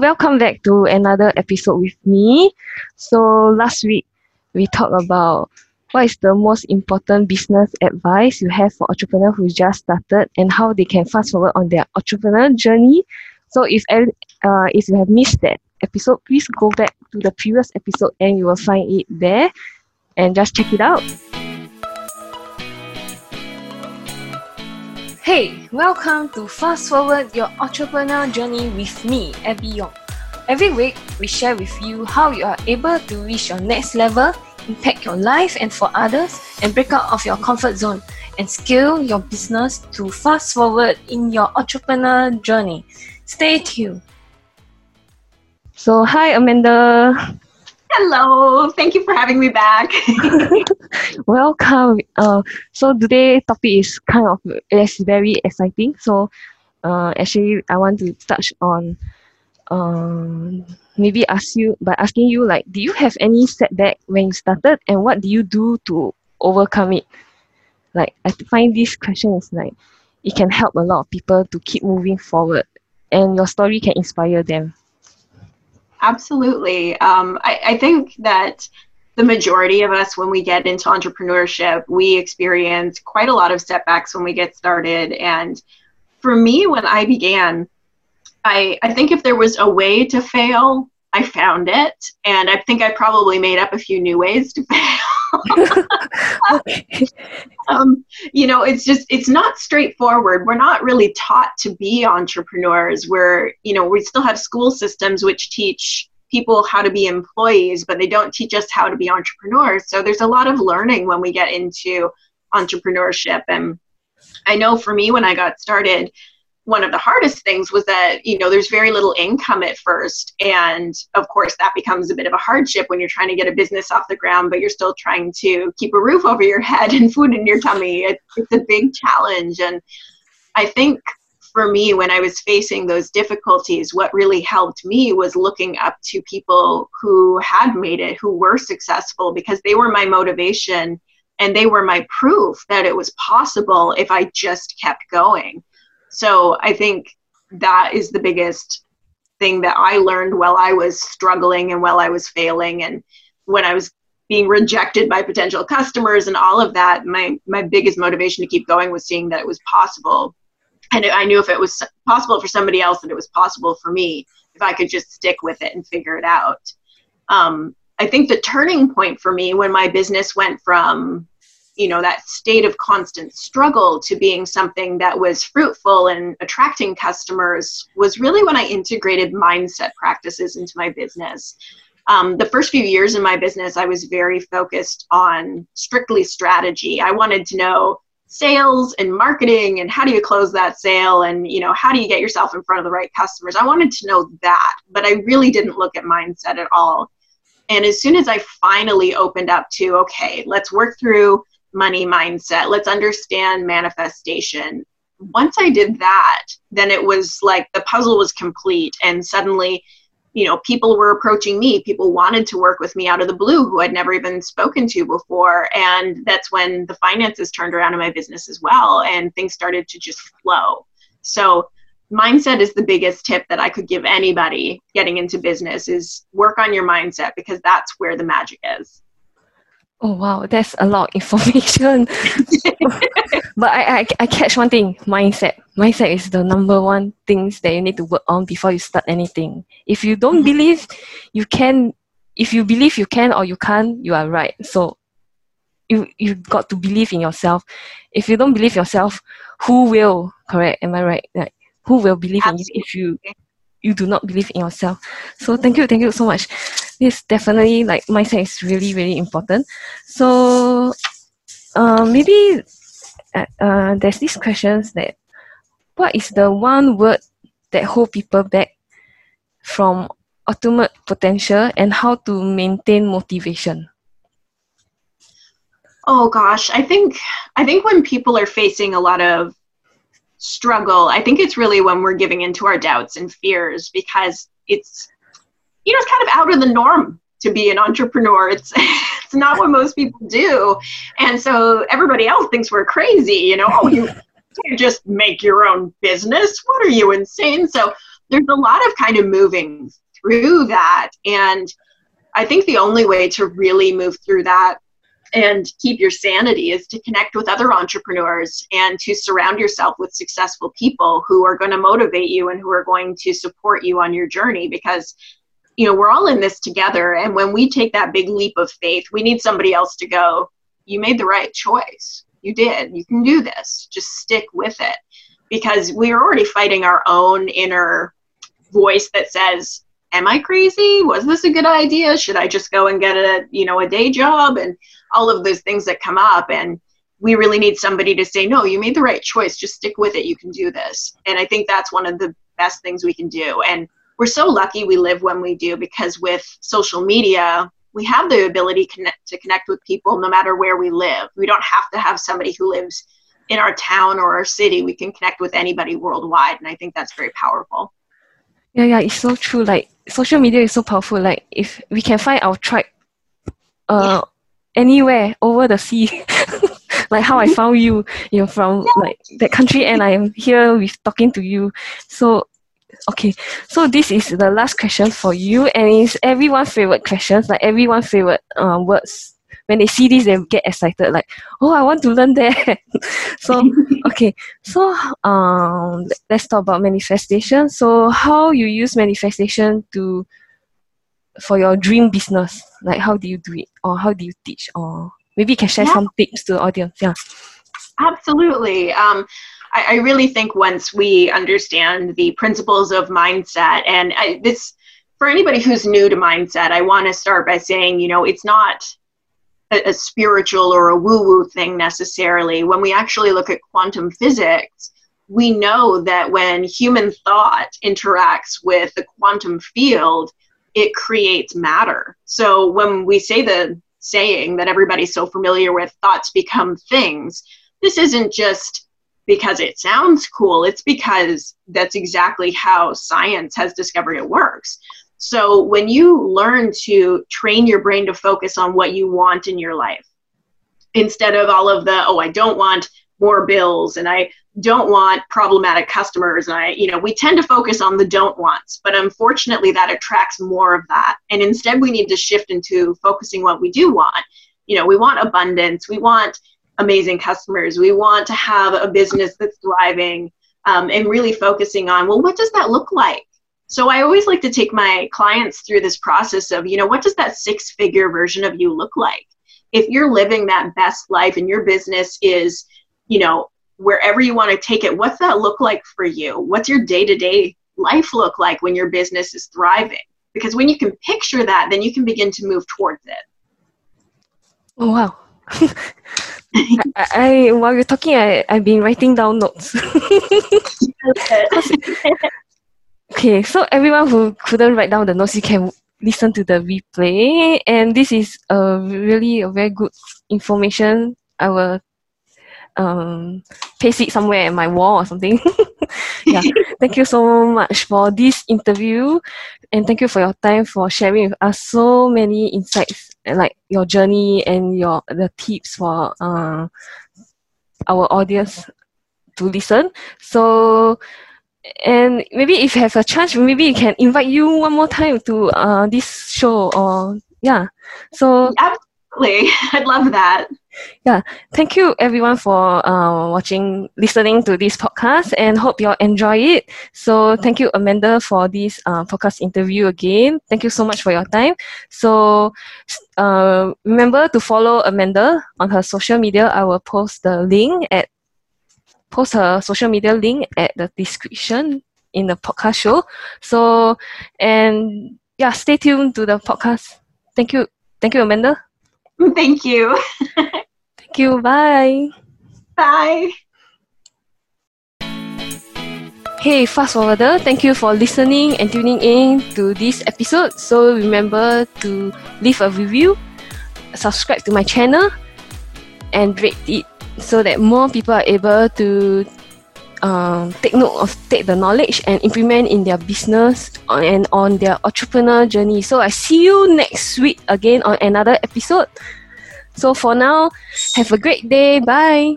Welcome back to another episode with me. So last week we talked about what is the most important business advice you have for entrepreneurs who just started and how they can fast forward on their entrepreneur journey. So if uh, if you have missed that episode, please go back to the previous episode and you will find it there and just check it out. Hey, welcome to Fast Forward Your Entrepreneur Journey with me, Abby Yong. Every week, we share with you how you are able to reach your next level, impact your life and for others, and break out of your comfort zone and scale your business to fast forward in your entrepreneur journey. Stay tuned. So, hi, Amanda. Hello, thank you for having me back. Welcome. Uh, so today topic is kind of is very exciting. So, uh, actually, I want to touch on, um, maybe ask you by asking you like, do you have any setback when you started, and what do you do to overcome it? Like, I find this question is like, it can help a lot of people to keep moving forward, and your story can inspire them. Absolutely. Um, I, I think that the majority of us, when we get into entrepreneurship, we experience quite a lot of setbacks when we get started. And for me, when I began, I, I think if there was a way to fail, I found it. And I think I probably made up a few new ways to fail. um, you know, it's just, it's not straightforward. We're not really taught to be entrepreneurs. We're, you know, we still have school systems which teach people how to be employees, but they don't teach us how to be entrepreneurs. So there's a lot of learning when we get into entrepreneurship. And I know for me, when I got started, one of the hardest things was that you know there's very little income at first. And of course that becomes a bit of a hardship when you're trying to get a business off the ground but you're still trying to keep a roof over your head and food in your tummy. It, it's a big challenge. And i think for me when i was facing those difficulties what really helped me was looking up to people who had made it who were successful because they were my motivation and they were my proof that it was possible if i just kept going so I think that is the biggest thing that I learned while I was struggling and while I was failing and when I was being rejected by potential customers and all of that my my biggest motivation to keep going was seeing that it was possible. And I knew if it was possible for somebody else that it was possible for me if I could just stick with it and figure it out. Um, I think the turning point for me when my business went from you know that state of constant struggle to being something that was fruitful and attracting customers was really when i integrated mindset practices into my business. Um, the first few years in my business i was very focused on strictly strategy. I wanted to know sales and marketing and how do you close that sale and you know how do you get yourself in front of the right customers? I wanted to know that but i really didn't look at mindset at all. And as soon as i finally opened up to okay let's work through money mindset. Let's understand manifestation. Once I did that, then it was like the puzzle was complete. And suddenly, you know, people were approaching me. People wanted to work with me out of the blue who I'd never even spoken to before. And that's when the finances turned around in my business as well. And things started to just flow. So, mindset is the biggest tip that I could give anybody getting into business is work on your mindset because that's where the magic is. Oh wow, that's a lot of information. but I, I I catch one thing, mindset. Mindset is the number one things that you need to work on before you start anything. If you don't mm-hmm. believe you can if you believe you can or you can't, you are right. So you you got to believe in yourself. If you don't believe yourself, who will? Correct? Am I right? Like who will believe Absolutely. in you if you you do not believe in yourself? So thank you, thank you so much. This definitely like mindset is really really important. So uh, maybe uh, uh, there's these questions that what is the one word that hold people back from ultimate potential and how to maintain motivation? Oh gosh i think i think when people are facing a lot of struggle i think it's really when we're giving into our doubts and fears because it's you know, it's kind of out of the norm to be an entrepreneur. It's it's not what most people do, and so everybody else thinks we're crazy. You know, oh, you can't just make your own business. What are you insane? So there's a lot of kind of moving through that. And I think the only way to really move through that and keep your sanity is to connect with other entrepreneurs and to surround yourself with successful people who are going to motivate you and who are going to support you on your journey because you know we're all in this together. And when we take that big leap of faith we need somebody else to go you made the right choice. You did. You can do this. Just stick with it. Because we are already fighting our own inner voice that says am i crazy? Was this a good idea? Should i just go and get a you know a day job? And all of those things that come up. And we really need somebody to say no you made the right choice. Just stick with it. You can do this. And i think that's one of the best things we can do. And we're so lucky we live when we do because with social media we have the ability connect, to connect with people no matter where we live. We don't have to have somebody who lives in our town or our city. We can connect with anybody worldwide. And i think that's very powerful yeah yeah it's so true. Like social media is so powerful. Like if we can find our tribe uh yeah. anywhere over the sea like how i found you you know from like that country and i am here with talking to you. So okay. So this is the last question for you and it's everyone's favorite questions like everyone's favorite um, words when they see this, they get excited, like, oh, I want to learn that. so, okay, so um, let's talk about manifestation. So, how you use manifestation to for your dream business? Like, how do you do it, or how do you teach, or maybe you can share yeah. some tips to the audience. Yeah, absolutely. Um, I, I really think once we understand the principles of mindset, and I, this for anybody who's new to mindset, I want to start by saying, you know, it's not a, a spiritual or a woo woo thing necessarily. When we actually look at quantum physics, we know that when human thought interacts with the quantum field, it creates matter. So when we say the saying that everybody's so familiar with, thoughts become things, this isn't just because it sounds cool, it's because that's exactly how science has discovered it works. So when you learn to train your brain to focus on what you want in your life, instead of all of the, oh, I don't want more bills and I don't want problematic customers and I, you know, we tend to focus on the don't wants, but unfortunately that attracts more of that. And instead we need to shift into focusing what we do want. You know, we want abundance, we want amazing customers, we want to have a business that's thriving, um, and really focusing on, well, what does that look like? So I always like to take my clients through this process of, you know, what does that six figure version of you look like? If you're living that best life and your business is, you know, wherever you want to take it, what's that look like for you? What's your day to day life look like when your business is thriving? Because when you can picture that, then you can begin to move towards it. Oh, wow. I, I, while you're talking, I, I've been writing down notes. Okay, so everyone who couldn't write down the notes, you can listen to the replay. And this is a really a very good information. I will um, paste it somewhere in my wall or something. yeah, thank you so much for this interview, and thank you for your time for sharing with us so many insights, like your journey and your the tips for uh, our audience to listen. So and maybe if you have a chance, maybe we can invite you one more time to uh, this show or yeah. So absolutely, I'd love that. Yeah, thank you everyone for uh, watching, listening to this podcast, and hope you all enjoy it. So thank you, Amanda, for this uh, podcast interview again. Thank you so much for your time. So uh, remember to follow Amanda on her social media. I will post the link at post her social media link at the description in the podcast show. So, and yeah, stay tuned to the podcast. Thank you. Thank you, Amanda. Thank you. Thank you. Bye. Bye. Hey, fast forwarder, thank you for listening and tuning in to this episode. So remember to leave a review, subscribe to my channel, and rate it so that more people are able to um, take note of take the knowledge and implement in their business and on their entrepreneur journey. So I see you next week again on another episode. So for now, have a great day. Bye.